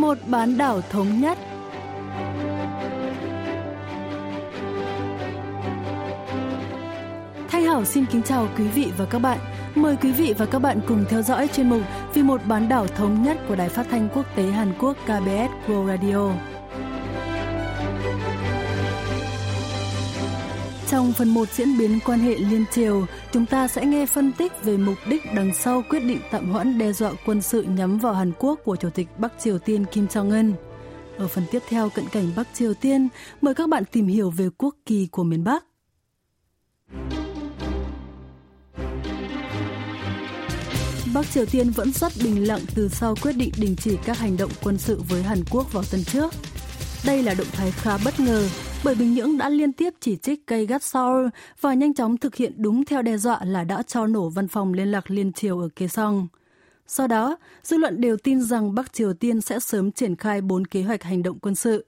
một bán đảo thống nhất. Thanh Hảo xin kính chào quý vị và các bạn. Mời quý vị và các bạn cùng theo dõi chuyên mục Vì một bán đảo thống nhất của Đài Phát thanh Quốc tế Hàn Quốc KBS World Radio. Trong phần 1 diễn biến quan hệ liên triều, chúng ta sẽ nghe phân tích về mục đích đằng sau quyết định tạm hoãn đe dọa quân sự nhắm vào Hàn Quốc của Chủ tịch Bắc Triều Tiên Kim Jong-un. Ở phần tiếp theo cận cảnh Bắc Triều Tiên, mời các bạn tìm hiểu về quốc kỳ của miền Bắc. Bắc Triều Tiên vẫn rất bình lặng từ sau quyết định đình chỉ các hành động quân sự với Hàn Quốc vào tuần trước. Đây là động thái khá bất ngờ bởi Bình Nhưỡng đã liên tiếp chỉ trích cây gắt Seoul và nhanh chóng thực hiện đúng theo đe dọa là đã cho nổ văn phòng liên lạc liên triều ở kế song. Sau đó, dư luận đều tin rằng Bắc Triều Tiên sẽ sớm triển khai bốn kế hoạch hành động quân sự.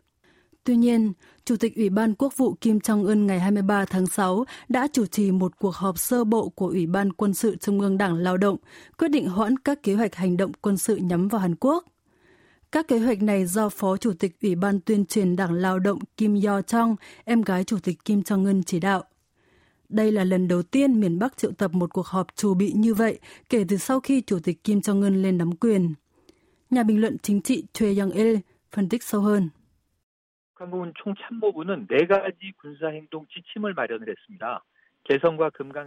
Tuy nhiên, Chủ tịch Ủy ban Quốc vụ Kim Jong-un ngày 23 tháng 6 đã chủ trì một cuộc họp sơ bộ của Ủy ban Quân sự Trung ương Đảng Lao động, quyết định hoãn các kế hoạch hành động quân sự nhắm vào Hàn Quốc. Các kế hoạch này do Phó Chủ tịch Ủy ban tuyên truyền Đảng Lao động Kim Yo Chong, em gái Chủ tịch Kim Jong-un chỉ đạo. Đây là lần đầu tiên miền Bắc triệu tập một cuộc họp chủ bị như vậy kể từ sau khi Chủ tịch Kim Jong-un lên nắm quyền. Nhà bình luận chính trị Choi Young-il phân tích sâu hơn. 한국은 총참모부는 네 가지 군사행동 지침을 마련을 했습니다.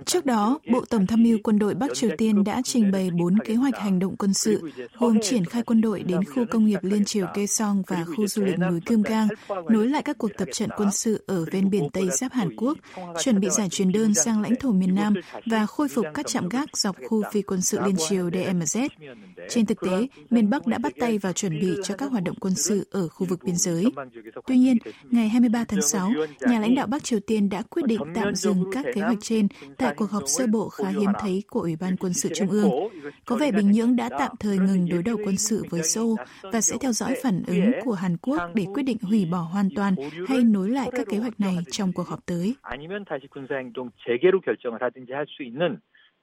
Trước đó, Bộ Tổng tham mưu quân đội Bắc Triều Tiên đã trình bày bốn kế hoạch hành động quân sự, gồm triển khai quân đội đến khu công nghiệp Liên Triều Kaesong và khu du lịch núi Kim Gang, nối lại các cuộc tập trận quân sự ở ven biển Tây giáp Hàn Quốc, chuẩn bị giải truyền đơn sang lãnh thổ miền Nam và khôi phục các trạm gác dọc khu phi quân sự Liên Triều DMZ. Trên thực tế, miền Bắc đã bắt tay vào chuẩn bị cho các hoạt động quân sự ở khu vực biên giới. Tuy nhiên, ngày 23 tháng 6, nhà lãnh đạo Bắc Triều Tiên đã quyết định tạm dừng các kế hoạch trên tại cuộc họp sơ bộ khá hiếm thấy của Ủy ban Quân sự Trung ương. Có vẻ Bình Nhưỡng đã tạm thời ngừng đối đầu quân sự với Seoul và sẽ theo dõi phản ứng của Hàn Quốc để quyết định hủy bỏ hoàn toàn hay nối lại các kế hoạch này trong cuộc họp tới.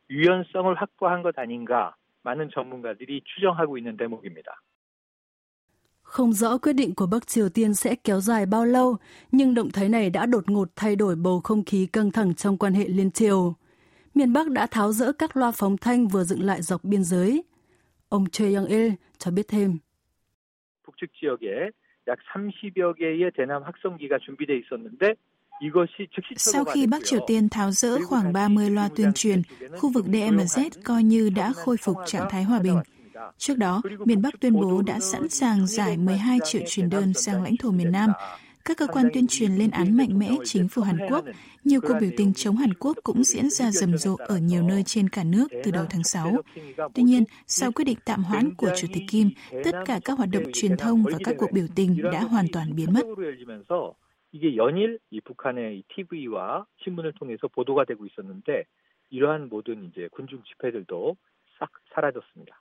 유연성을 확보한 것 아닌가 많은 전문가들이 추정하고 있는 대목입니다. Không rõ quyết định của Bắc Triều Tiên sẽ kéo dài bao lâu, nhưng động thái này đã đột ngột thay đổi bầu không khí căng thẳng trong quan hệ liên triều. Miền Bắc đã tháo rỡ các loa phóng thanh vừa dựng lại dọc biên giới. Ông Choi Young-il cho biết thêm. 북측 지역에 약 30여 개의 대남 확성기가 준비돼 있었는데 sau khi Bắc Triều Tiên tháo rỡ khoảng 30 loa tuyên truyền, khu vực DMZ coi như đã khôi phục trạng thái hòa bình. Trước đó, miền Bắc tuyên bố đã sẵn sàng giải 12 triệu truyền đơn sang lãnh thổ miền Nam. Các cơ quan tuyên truyền lên án mạnh mẽ chính phủ Hàn Quốc. Nhiều cuộc biểu tình chống Hàn Quốc cũng diễn ra rầm rộ ở nhiều nơi trên cả nước từ đầu tháng 6. Tuy nhiên, sau quyết định tạm hoãn của Chủ tịch Kim, tất cả các hoạt động truyền thông và các cuộc biểu tình đã hoàn toàn biến mất. 이게 연일 이 북한의 이 TV와 신문을 통해서 보도가 되고 있었는데 이러한 모든 이제 군중 집회들도 싹 사라졌습니다.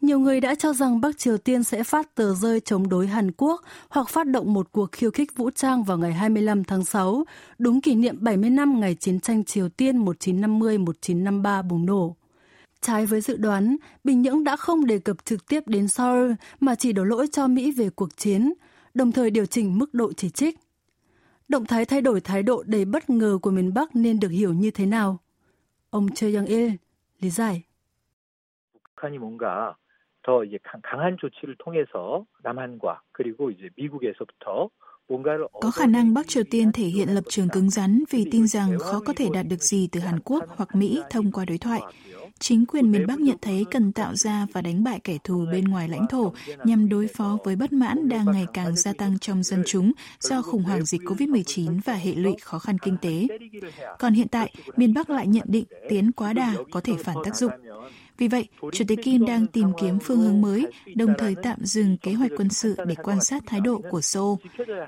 Nhiều người đã cho rằng Bắc Triều Tiên sẽ phát tờ rơi chống đối Hàn Quốc hoặc phát động một cuộc khiêu khích vũ trang vào ngày 25 tháng 6, đúng kỷ niệm 70 năm ngày chiến tranh Triều Tiên 1950-1953 bùng nổ. Trái với dự đoán, Bình Nhưỡng đã không đề cập trực tiếp đến Seoul mà chỉ đổ lỗi cho Mỹ về cuộc chiến, đồng thời điều chỉnh mức độ chỉ trích. Động thái thay đổi thái độ đầy bất ngờ của miền Bắc nên được hiểu như thế nào? Ông Choi Young-il lý giải. 북한이 뭔가 더 이제 강한 조치를 통해서 남한과 그리고 이제 미국에서부터 có khả năng Bắc Triều Tiên thể hiện lập trường cứng rắn vì tin rằng khó có thể đạt được gì từ Hàn Quốc hoặc Mỹ thông qua đối thoại. Chính quyền miền Bắc nhận thấy cần tạo ra và đánh bại kẻ thù bên ngoài lãnh thổ nhằm đối phó với bất mãn đang ngày càng gia tăng trong dân chúng do khủng hoảng dịch COVID-19 và hệ lụy khó khăn kinh tế. Còn hiện tại, miền Bắc lại nhận định tiến quá đà có thể phản tác dụng. Vì vậy, Chủ tịch Kim đang tìm kiếm phương hướng mới, đồng thời tạm dừng kế hoạch quân sự để quan sát thái độ của Seoul.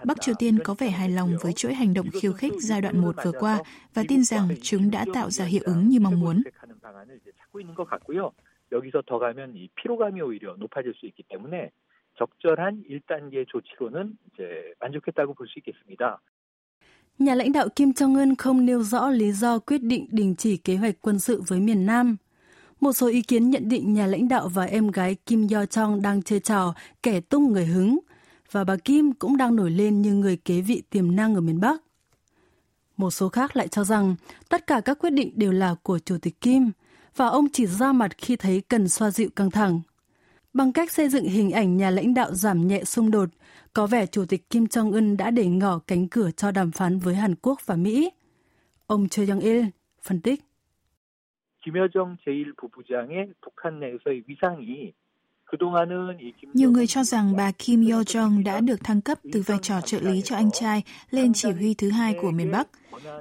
Bắc Triều Tiên có vẻ hài lòng với chuỗi hành động khiêu khích giai đoạn 1 vừa qua và tin rằng chúng đã tạo ra hiệu ứng như mong muốn. 여기서 더 가면 이 피로감이 오히려 높아질 수 있기 때문에 적절한 1단계 조치로는 이제 만족했다고 볼 수 있겠습니다. Nhà lãnh đạo Kim Jong-un không nêu rõ lý do quyết định đình chỉ kế hoạch quân sự với miền Nam. một số ý kiến nhận định nhà lãnh đạo và em gái Kim Yo Chong đang chơi trò kẻ tung người hứng, và bà Kim cũng đang nổi lên như người kế vị tiềm năng ở miền Bắc. Một số khác lại cho rằng tất cả các quyết định đều là của Chủ tịch Kim, và ông chỉ ra mặt khi thấy cần xoa dịu căng thẳng. Bằng cách xây dựng hình ảnh nhà lãnh đạo giảm nhẹ xung đột, có vẻ Chủ tịch Kim Jong-un đã để ngỏ cánh cửa cho đàm phán với Hàn Quốc và Mỹ. Ông Choi Young-il phân tích. 김여정 제1부부장의 북한 내에서의 위상이 nhiều người cho rằng bà Kim Yo Jong đã được thăng cấp từ vai trò trợ lý cho anh trai lên chỉ huy thứ hai của miền Bắc.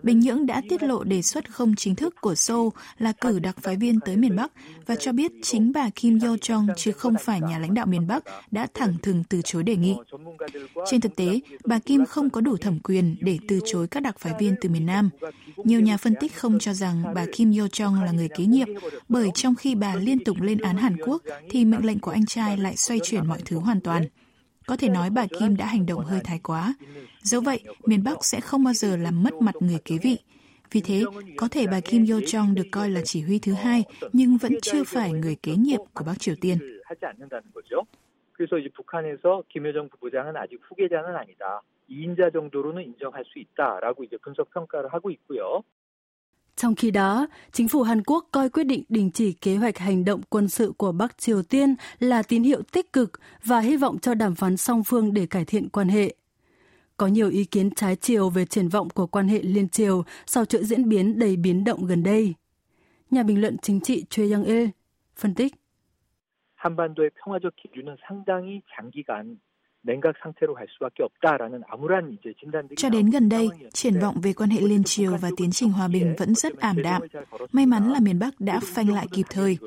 Bình Nhưỡng đã tiết lộ đề xuất không chính thức của Seoul là cử đặc phái viên tới miền Bắc và cho biết chính bà Kim Yo Jong chứ không phải nhà lãnh đạo miền Bắc đã thẳng thừng từ chối đề nghị. Trên thực tế, bà Kim không có đủ thẩm quyền để từ chối các đặc phái viên từ miền Nam. Nhiều nhà phân tích không cho rằng bà Kim Yo Jong là người kế nhiệm, bởi trong khi bà liên tục lên án Hàn Quốc thì mệnh lệnh của anh trai lại xoay chuyển mọi thứ hoàn toàn. Có thể nói bà Kim đã hành động hơi thái quá. Dẫu vậy, miền Bắc sẽ không bao giờ làm mất mặt người kế vị. Vì thế, có thể bà Kim Yo Jong được coi là chỉ huy thứ hai, nhưng vẫn chưa phải người kế nhiệm của Bắc Triều Tiên. 그래서 이제 북한에서 김여정 부부장은 아직 후계자는 아니다. 2인자 정도로는 인정할 수 있다라고 이제 분석 평가를 하고 있고요. Trong khi đó, chính phủ Hàn Quốc coi quyết định đình chỉ kế hoạch hành động quân sự của Bắc Triều Tiên là tín hiệu tích cực và hy vọng cho đàm phán song phương để cải thiện quan hệ. Có nhiều ý kiến trái chiều về triển vọng của quan hệ liên triều sau chuỗi diễn biến đầy biến động gần đây. Nhà bình luận chính trị Choi Young-il phân tích. 한반도의 평화적 기류는 상당히 장기간 cho đến gần đây, triển vọng về quan hệ liên triều và tiến trình hòa bình vẫn rất ảm đạm. May mắn là miền Bắc đã phanh lại kịp thời.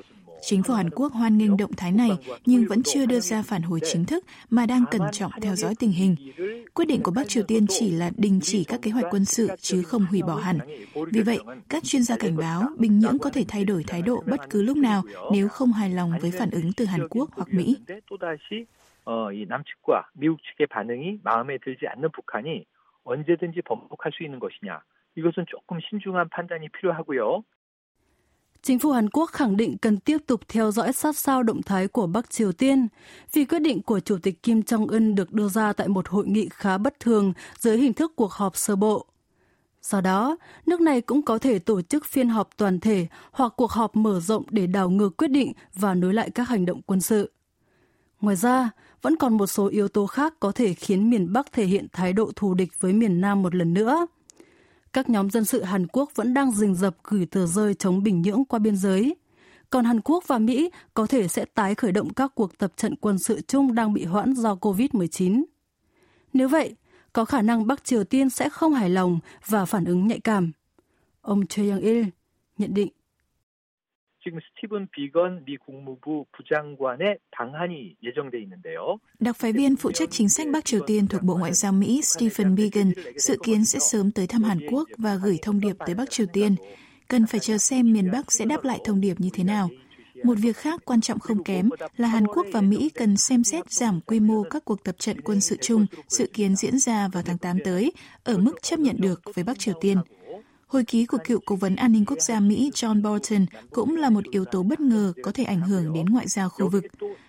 Chính phủ Hàn Quốc hoan nghênh động thái này nhưng vẫn chưa đưa ra phản hồi chính thức mà đang cẩn trọng theo dõi tình hình. Quyết định của Bắc Triều Tiên chỉ là đình chỉ các kế hoạch quân sự chứ không hủy bỏ hẳn. Vì vậy, các chuyên gia cảnh báo Bình Nhưỡng có thể thay đổi thái độ bất cứ lúc nào nếu không hài lòng với phản ứng từ Hàn Quốc hoặc Mỹ. 어, 이 남측과 미국 측의 반응이 마음에 들지 않는 북한이 언제든지 번복할 수 있는 것이냐. 이것은 조금 신중한 판단이 필요하고요. Chính phủ Hàn Quốc khẳng định cần tiếp tục theo dõi sát sao động thái của Bắc Triều Tiên vì quyết định của Chủ tịch Kim Jong-un được đưa ra tại một hội nghị khá bất thường dưới hình thức cuộc họp sơ bộ. Do đó, nước này cũng có thể tổ chức phiên họp toàn thể hoặc cuộc họp mở rộng để đảo ngược quyết định và nối lại các hành động quân sự. Ngoài ra, vẫn còn một số yếu tố khác có thể khiến miền Bắc thể hiện thái độ thù địch với miền Nam một lần nữa. Các nhóm dân sự Hàn Quốc vẫn đang rình rập gửi tờ rơi chống Bình Nhưỡng qua biên giới. Còn Hàn Quốc và Mỹ có thể sẽ tái khởi động các cuộc tập trận quân sự chung đang bị hoãn do COVID-19. Nếu vậy, có khả năng Bắc Triều Tiên sẽ không hài lòng và phản ứng nhạy cảm. Ông Choi Young-il nhận định. 지금 스티븐 비건 미 국무부 부장관의 방한이 예정돼 있는데요. Đặc phái viên phụ trách chính sách Bắc Triều Tiên thuộc Bộ Ngoại giao Mỹ Stephen Biegun dự kiến sẽ sớm tới thăm Hàn Quốc và gửi thông điệp tới Bắc Triều Tiên. Cần phải chờ xem miền Bắc sẽ đáp lại thông điệp như thế nào. Một việc khác quan trọng không kém là Hàn Quốc và Mỹ cần xem xét giảm quy mô các cuộc tập trận quân sự chung dự kiến diễn ra vào tháng 8 tới ở mức chấp nhận được với Bắc Triều Tiên. Hồi ký của cựu cố vấn an ninh quốc gia Mỹ John Bolton cũng là một yếu tố bất ngờ có thể ảnh hưởng đến ngoại giao khu vực.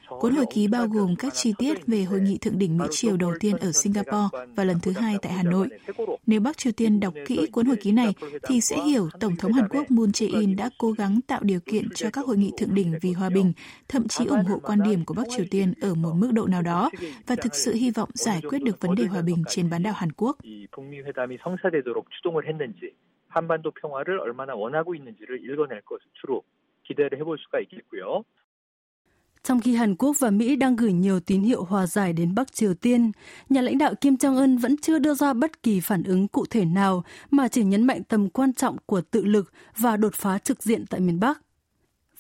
Cuốn hồi ký bao gồm các chi tiết về hội nghị thượng đỉnh Mỹ Triều đầu tiên ở Singapore và lần thứ hai tại Hà Nội. Nếu Bắc Triều Tiên đọc kỹ cuốn hồi ký này, thì sẽ hiểu Tổng thống Hàn Quốc Moon Jae-in đã cố gắng tạo điều kiện cho các hội nghị thượng đỉnh vì hòa bình, thậm chí ủng hộ quan điểm của Bắc Triều Tiên ở một mức độ nào đó và thực sự hy vọng giải quyết được vấn đề hòa bình trên bán đảo Hàn Quốc. 한반도 평화를 얼마나 원하고 있는지를 읽어낼 것으로 기대를 해볼 수가 있겠고요. Trong khi Hàn Quốc và Mỹ đang gửi nhiều tín hiệu hòa giải đến Bắc Triều Tiên, nhà lãnh đạo Kim Jong-un vẫn chưa đưa ra bất kỳ phản ứng cụ thể nào mà chỉ nhấn mạnh tầm quan trọng của tự lực và đột phá trực diện tại miền Bắc.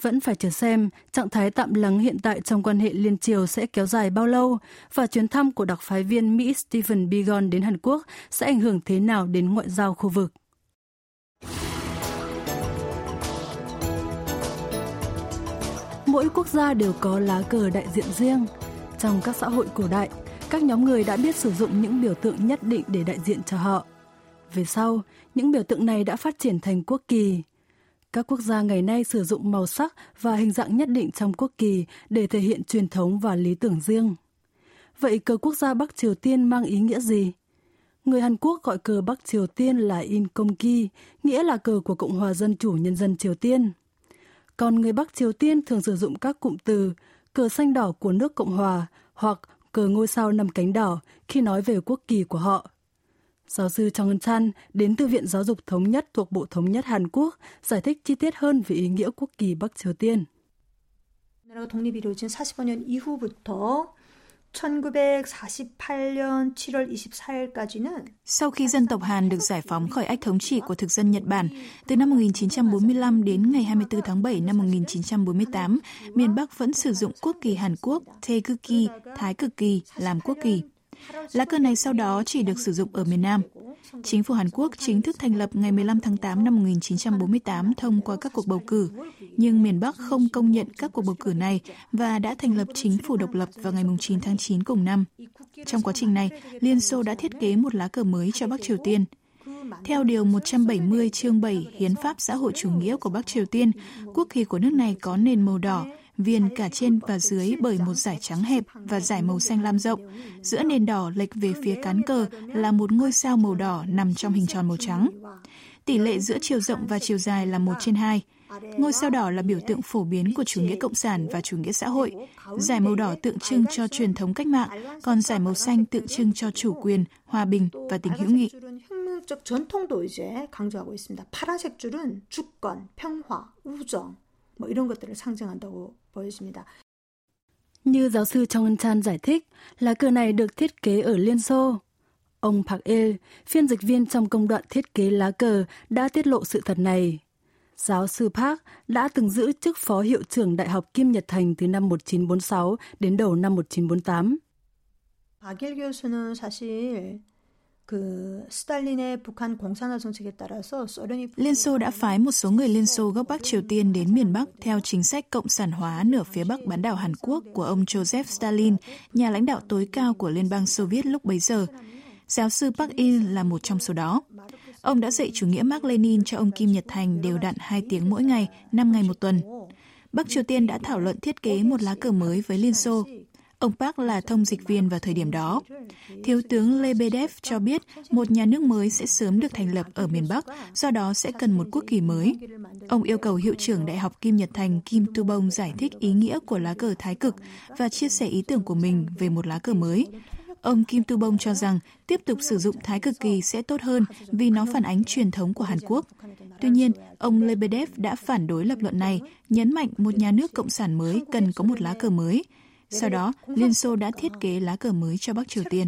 Vẫn phải chờ xem trạng thái tạm lắng hiện tại trong quan hệ liên triều sẽ kéo dài bao lâu và chuyến thăm của đặc phái viên Mỹ Stephen Biegun đến Hàn Quốc sẽ ảnh hưởng thế nào đến ngoại giao khu vực. Mỗi quốc gia đều có lá cờ đại diện riêng. Trong các xã hội cổ đại, các nhóm người đã biết sử dụng những biểu tượng nhất định để đại diện cho họ. Về sau, những biểu tượng này đã phát triển thành quốc kỳ. các quốc gia ngày nay sử dụng màu sắc và hình dạng nhất định trong quốc kỳ để thể hiện truyền thống và lý tưởng riêng. Vậy cờ quốc gia Bắc Triều Tiên mang ý nghĩa gì? Người Hàn Quốc gọi cờ Bắc Triều Tiên là Inkomki, nghĩa là cờ của Cộng hòa Dân chủ Nhân dân Triều Tiên Còn người Bắc Triều Tiên thường sử dụng các cụm từ cờ xanh đỏ của nước Cộng hòa hoặc cờ ngôi sao năm cánh đỏ khi nói về quốc kỳ của họ. Giáo sư Trong Eun Chan đến từ Viện Giáo dục Thống nhất thuộc Bộ Thống nhất Hàn Quốc giải thích chi tiết hơn về ý nghĩa quốc kỳ Bắc Triều Tiên. 나라가 독립이 이루어진 45년 이후부터 1948년 7월 24일까지는 Sau khi dân tộc Hàn được giải phóng khỏi ách thống trị của thực dân Nhật Bản, từ năm 1945 đến ngày 24 tháng 7 năm 1948, miền Bắc vẫn sử dụng quốc kỳ Hàn Quốc, Taegukgi, Thái cực kỳ làm quốc kỳ. Lá cờ này sau đó chỉ được sử dụng ở miền Nam. Chính phủ Hàn Quốc chính thức thành lập ngày 15 tháng 8 năm 1948 thông qua các cuộc bầu cử, nhưng miền Bắc không công nhận các cuộc bầu cử này và đã thành lập chính phủ độc lập vào ngày 9 tháng 9 cùng năm. Trong quá trình này, Liên Xô đã thiết kế một lá cờ mới cho Bắc Triều Tiên. Theo Điều 170 chương 7 Hiến pháp xã hội chủ nghĩa của Bắc Triều Tiên, quốc kỳ của nước này có nền màu đỏ, viền cả trên và dưới bởi một dải trắng hẹp và dải màu xanh lam rộng. Giữa nền đỏ lệch về phía cán cờ là một ngôi sao màu đỏ nằm trong hình tròn màu trắng. Tỷ lệ giữa chiều rộng và chiều dài là 1 trên 2. Ngôi sao đỏ là biểu tượng phổ biến của chủ nghĩa cộng sản và chủ nghĩa xã hội. Giải màu đỏ tượng trưng cho truyền thống cách mạng, còn giải màu xanh tượng trưng cho chủ quyền, hòa bình và tình hữu nghị. 혁명적 전통도 이제 강조하고 있습니다. 파란색 줄은 주권, 평화, 우정 뭐 이런 것들을 상징한다고 보여집니다. Như giáo sư Trong Eun Chan giải thích, lá cờ này được thiết kế ở Liên Xô. Ông Park Il, phiên dịch viên trong công đoạn thiết kế lá cờ, đã tiết lộ sự thật này. Giáo sư Park đã từng giữ chức phó hiệu trưởng Đại học Kim Nhật Thành từ năm 1946 đến đầu năm 1948. 박일 교수는 사실 그 스탈린의 북한 공산화 정책에 따라서 소련이 Liên Xô đã phái một số người Liên Xô gốc Bắc Triều Tiên đến miền Bắc theo chính sách cộng sản hóa nửa phía Bắc bán đảo Hàn Quốc của ông Joseph Stalin, nhà lãnh đạo tối cao của Liên bang Xô Viết lúc bấy giờ. Giáo sư Park Il là một trong số đó. Ông đã dạy chủ nghĩa Mark Lenin cho ông Kim Nhật Thành đều đặn 2 tiếng mỗi ngày, 5 ngày một tuần. Bắc Triều Tiên đã thảo luận thiết kế một lá cờ mới với Liên Xô. Ông Park là thông dịch viên vào thời điểm đó. Thiếu tướng Lebedev cho biết một nhà nước mới sẽ sớm được thành lập ở miền Bắc, do đó sẽ cần một quốc kỳ mới. Ông yêu cầu hiệu trưởng Đại học Kim Nhật Thành Kim Tu Bông giải thích ý nghĩa của lá cờ thái cực và chia sẻ ý tưởng của mình về một lá cờ mới. Ông Kim Tu Bông cho rằng tiếp tục sử dụng thái cực kỳ sẽ tốt hơn vì nó phản ánh truyền thống của Hàn Quốc. Tuy nhiên, ông Lebedev đã phản đối lập luận này, nhấn mạnh một nhà nước cộng sản mới cần có một lá cờ mới. Sau đó, Liên Xô đã thiết kế lá cờ mới cho Bắc Triều Tiên.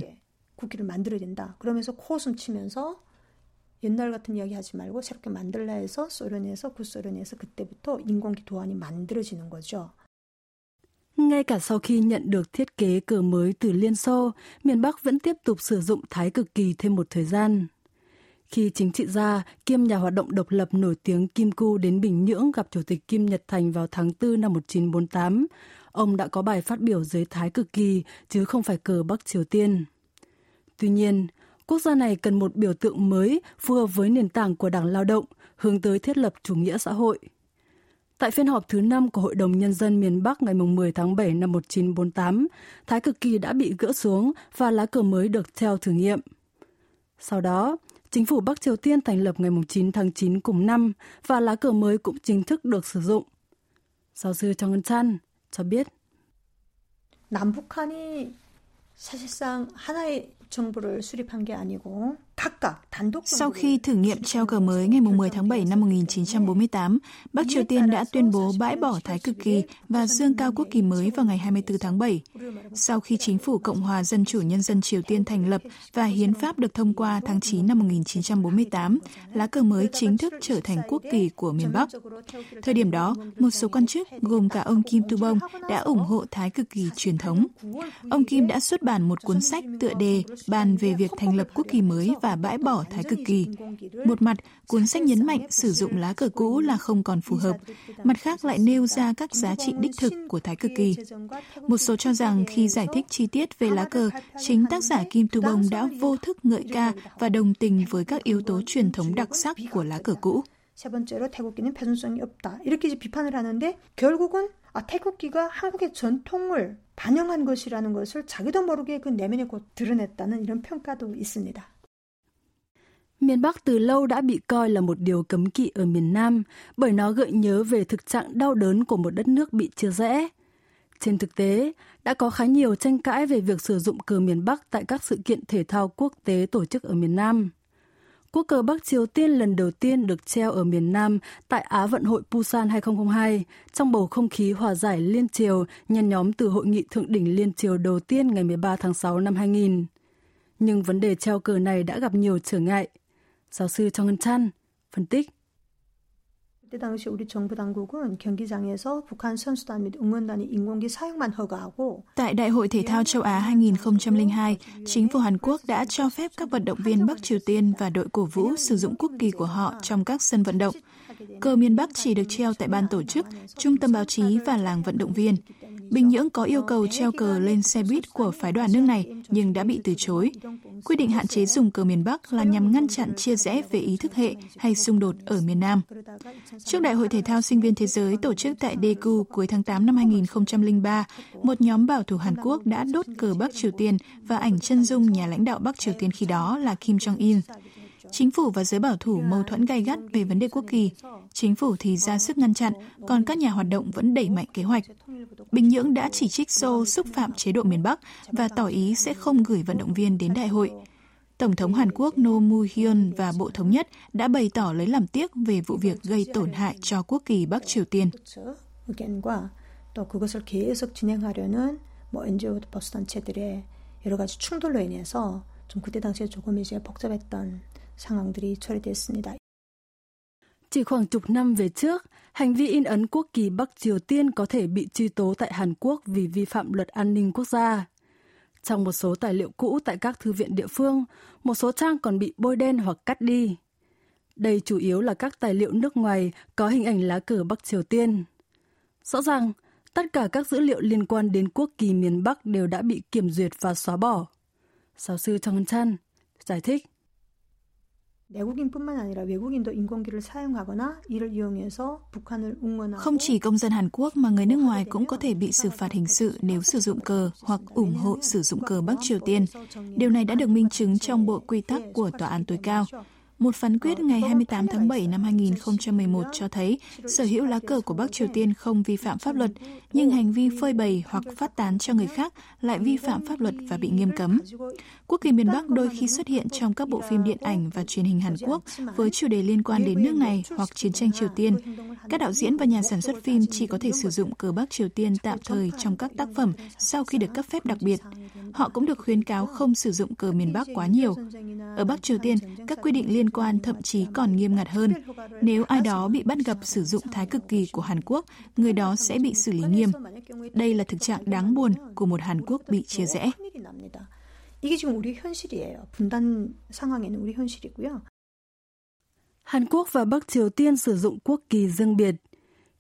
국기를 만들어야 된다. 그러면서 코웃음 치면서 옛날 같은 이야기 하지 말고 새롭게 만들라 해서 소련에서 구소련에서 그때부터 인공기 도안이 만들어지는 거죠. Ngay cả sau khi nhận được thiết kế cờ mới từ Liên Xô, miền Bắc vẫn tiếp tục sử dụng thái cực kỳ thêm một thời gian. Khi chính trị gia kiêm nhà hoạt động độc lập nổi tiếng Kim Cu đến Bình Nhưỡng gặp Chủ tịch Kim Nhật Thành vào tháng 4 năm 1948, ông đã có bài phát biểu dưới thái cực kỳ chứ không phải cờ Bắc Triều Tiên. Tuy nhiên, quốc gia này cần một biểu tượng mới phù hợp với nền tảng của Đảng Lao động, hướng tới thiết lập chủ nghĩa xã hội. Tại phiên họp thứ 5 của Hội đồng Nhân dân miền Bắc ngày 10 tháng 7 năm 1948, Thái cực kỳ đã bị gỡ xuống và lá cờ mới được theo thử nghiệm. Sau đó, chính phủ Bắc Triều Tiên thành lập ngày 9 tháng 9 cùng năm và lá cờ mới cũng chính thức được sử dụng. Giáo sư Trong Eun Chan cho biết. 남북한이 사실상 하나의 정부를 수립한 게 아니고 각각 단독 sau khi thử nghiệm treo cờ mới ngày 10 tháng 7 năm 1948, Bắc Triều Tiên đã tuyên bố bãi bỏ Thái cực kỳ và dương cao quốc kỳ mới vào ngày 24 tháng 7. Sau khi chính phủ Cộng hòa Dân chủ Nhân dân Triều Tiên thành lập và hiến pháp được thông qua tháng 9 năm 1948, lá cờ mới chính thức trở thành quốc kỳ của miền Bắc. Thời điểm đó, một số quan chức gồm cả ông Kim Tu Bông đã ủng hộ Thái cực kỳ truyền thống. Ông Kim đã xuất bản một cuốn sách tựa đề bàn về việc thành lập quốc kỳ mới và bãi bỏ thái cực kỳ. Một mặt, cuốn sách nhấn mạnh sử dụng lá cờ cũ là không còn phù hợp, mặt khác lại nêu ra các giá trị đích thực của thái cực kỳ. Một số cho rằng khi giải thích chi tiết về lá cờ, chính tác giả Kim Tu Bông đã vô thức ngợi ca và đồng tình với các yếu tố truyền thống đặc sắc của lá cờ cũ. 세 번째로 태국기는 표준성이 없다. 이렇게 이제 비판을 하는데 결국은 아, 태국기가 한국의 전통을 반영한 것이라는 것을 자기도 모르게 그 내면에 곧 드러냈다는 이런 평가도 있습니다. Miền Bắc từ lâu đã bị coi là một điều cấm kỵ ở miền Nam bởi nó gợi nhớ về thực trạng đau đớn của một đất nước bị chia rẽ. Trên thực tế, đã có khá nhiều tranh cãi về việc sử dụng cờ miền Bắc tại các sự kiện thể thao quốc tế tổ chức ở miền Nam. Quốc cờ Bắc Triều Tiên lần đầu tiên được treo ở miền Nam tại Á vận hội Busan 2002 trong bầu không khí hòa giải liên triều nhân nhóm từ hội nghị thượng đỉnh liên triều đầu tiên ngày 13 tháng 6 năm 2000. Nhưng vấn đề treo cờ này đã gặp nhiều trở ngại. Giáo sư Trong Ngân Chan phân tích. 그때 당시 우리 정부 당국은 경기장에서 북한 선수단 및 응원단의 인공기 사용만 허가하고 Tại Đại hội Thể thao châu Á 2002, chính phủ Hàn Quốc đã cho phép các vận động viên Bắc Triều Tiên và đội cổ vũ sử dụng quốc kỳ của họ trong các sân vận động. Cờ miền Bắc chỉ được treo tại ban tổ chức, trung tâm báo chí và làng vận động viên. Bình Nhưỡng có yêu cầu treo cờ lên xe buýt của phái đoàn nước này nhưng đã bị từ chối. Quy định hạn chế dùng cờ miền Bắc là nhằm ngăn chặn chia rẽ về ý thức hệ hay xung đột ở miền Nam. Trước Đại hội Thể thao Sinh viên Thế giới tổ chức tại Daegu cuối tháng 8 năm 2003, một nhóm bảo thủ Hàn Quốc đã đốt cờ Bắc Triều Tiên và ảnh chân dung nhà lãnh đạo Bắc Triều Tiên khi đó là Kim Jong-un. Chính phủ và giới bảo thủ mâu thuẫn gay gắt về vấn đề quốc kỳ. Chính phủ thì ra sức ngăn chặn, còn các nhà hoạt động vẫn đẩy mạnh kế hoạch. Bình Nhưỡng đã chỉ trích Seoul xúc phạm chế độ miền Bắc và tỏ ý sẽ không gửi vận động viên đến đại hội. Tổng thống Hàn Quốc No Moo-hyun và Bộ Thống nhất đã bày tỏ lấy làm tiếc về vụ việc gây tổn hại cho quốc kỳ Bắc Triều Tiên. 또 그것을 계속 진행하려는 뭐 NGO 버스 단체들의 여러 가지 충돌로 인해서 좀 그때 당시에 조금 이제 복잡했던 상황들이 처리됐습니다. Chỉ khoảng chục năm về trước, hành vi in ấn quốc kỳ Bắc Triều Tiên có thể bị truy tố tại Hàn Quốc vì vi phạm luật an ninh quốc gia. Trong một số tài liệu cũ tại các thư viện địa phương, một số trang còn bị bôi đen hoặc cắt đi. Đây chủ yếu là các tài liệu nước ngoài có hình ảnh lá cờ Bắc Triều Tiên. Rõ ràng, tất cả các dữ liệu liên quan đến quốc kỳ miền Bắc đều đã bị kiểm duyệt và xóa bỏ. Giáo sư Trong Chan giải thích. Không chỉ công dân Hàn Quốc mà người nước ngoài cũng có thể bị xử phạt hình sự nếu sử dụng cờ hoặc ủng hộ sử dụng cờ Bắc Triều Tiên. Điều này đã được minh chứng trong bộ quy tắc của Tòa án tối cao. Một phán quyết ngày 28 tháng 7 năm 2011 cho thấy sở hữu lá cờ của Bắc Triều Tiên không vi phạm pháp luật, nhưng hành vi phơi bày hoặc phát tán cho người khác lại vi phạm pháp luật và bị nghiêm cấm. Quốc kỳ miền Bắc đôi khi xuất hiện trong các bộ phim điện ảnh và truyền hình Hàn Quốc với chủ đề liên quan đến nước này hoặc chiến tranh Triều Tiên. Các đạo diễn và nhà sản xuất phim chỉ có thể sử dụng cờ Bắc Triều Tiên tạm thời trong các tác phẩm sau khi được cấp phép đặc biệt. Họ cũng được khuyến cáo không sử dụng cờ miền Bắc quá nhiều. Ở Bắc Triều Tiên, các quy định liên quan thậm chí còn nghiêm ngặt hơn. Nếu ai đó bị bắt gặp sử dụng thái cực kỳ của Hàn Quốc, người đó sẽ bị xử lý nghiêm. Đây là thực trạng đáng buồn của một Hàn Quốc bị chia rẽ. 이게 지금 우리 현실이에요. 분단 상황에는 우리 현실이고요. Hàn Quốc và Bắc Triều Tiên sử dụng quốc kỳ riêng biệt.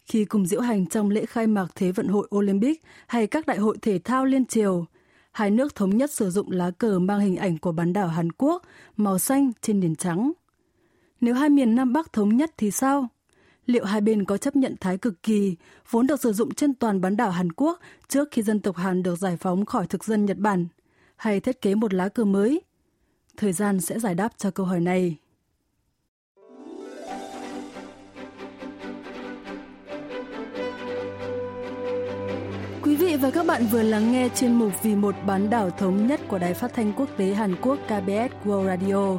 Khi cùng diễu hành trong lễ khai mạc Thế vận hội Olympic hay các đại hội thể thao liên triều, hai nước thống nhất sử dụng lá cờ mang hình ảnh của bán đảo Hàn Quốc, màu xanh trên nền trắng. Nếu hai miền Nam Bắc thống nhất thì sao? Liệu hai bên có chấp nhận thái cực kỳ, vốn được sử dụng trên toàn bán đảo Hàn Quốc trước khi dân tộc Hàn được giải phóng khỏi thực dân Nhật Bản, hay thiết kế một lá cờ mới? Thời gian sẽ giải đáp cho câu hỏi này. Quý vị và các bạn vừa lắng nghe chuyên mục Vì một bán đảo thống nhất của Đài Phát thanh Quốc tế Hàn Quốc KBS World Radio.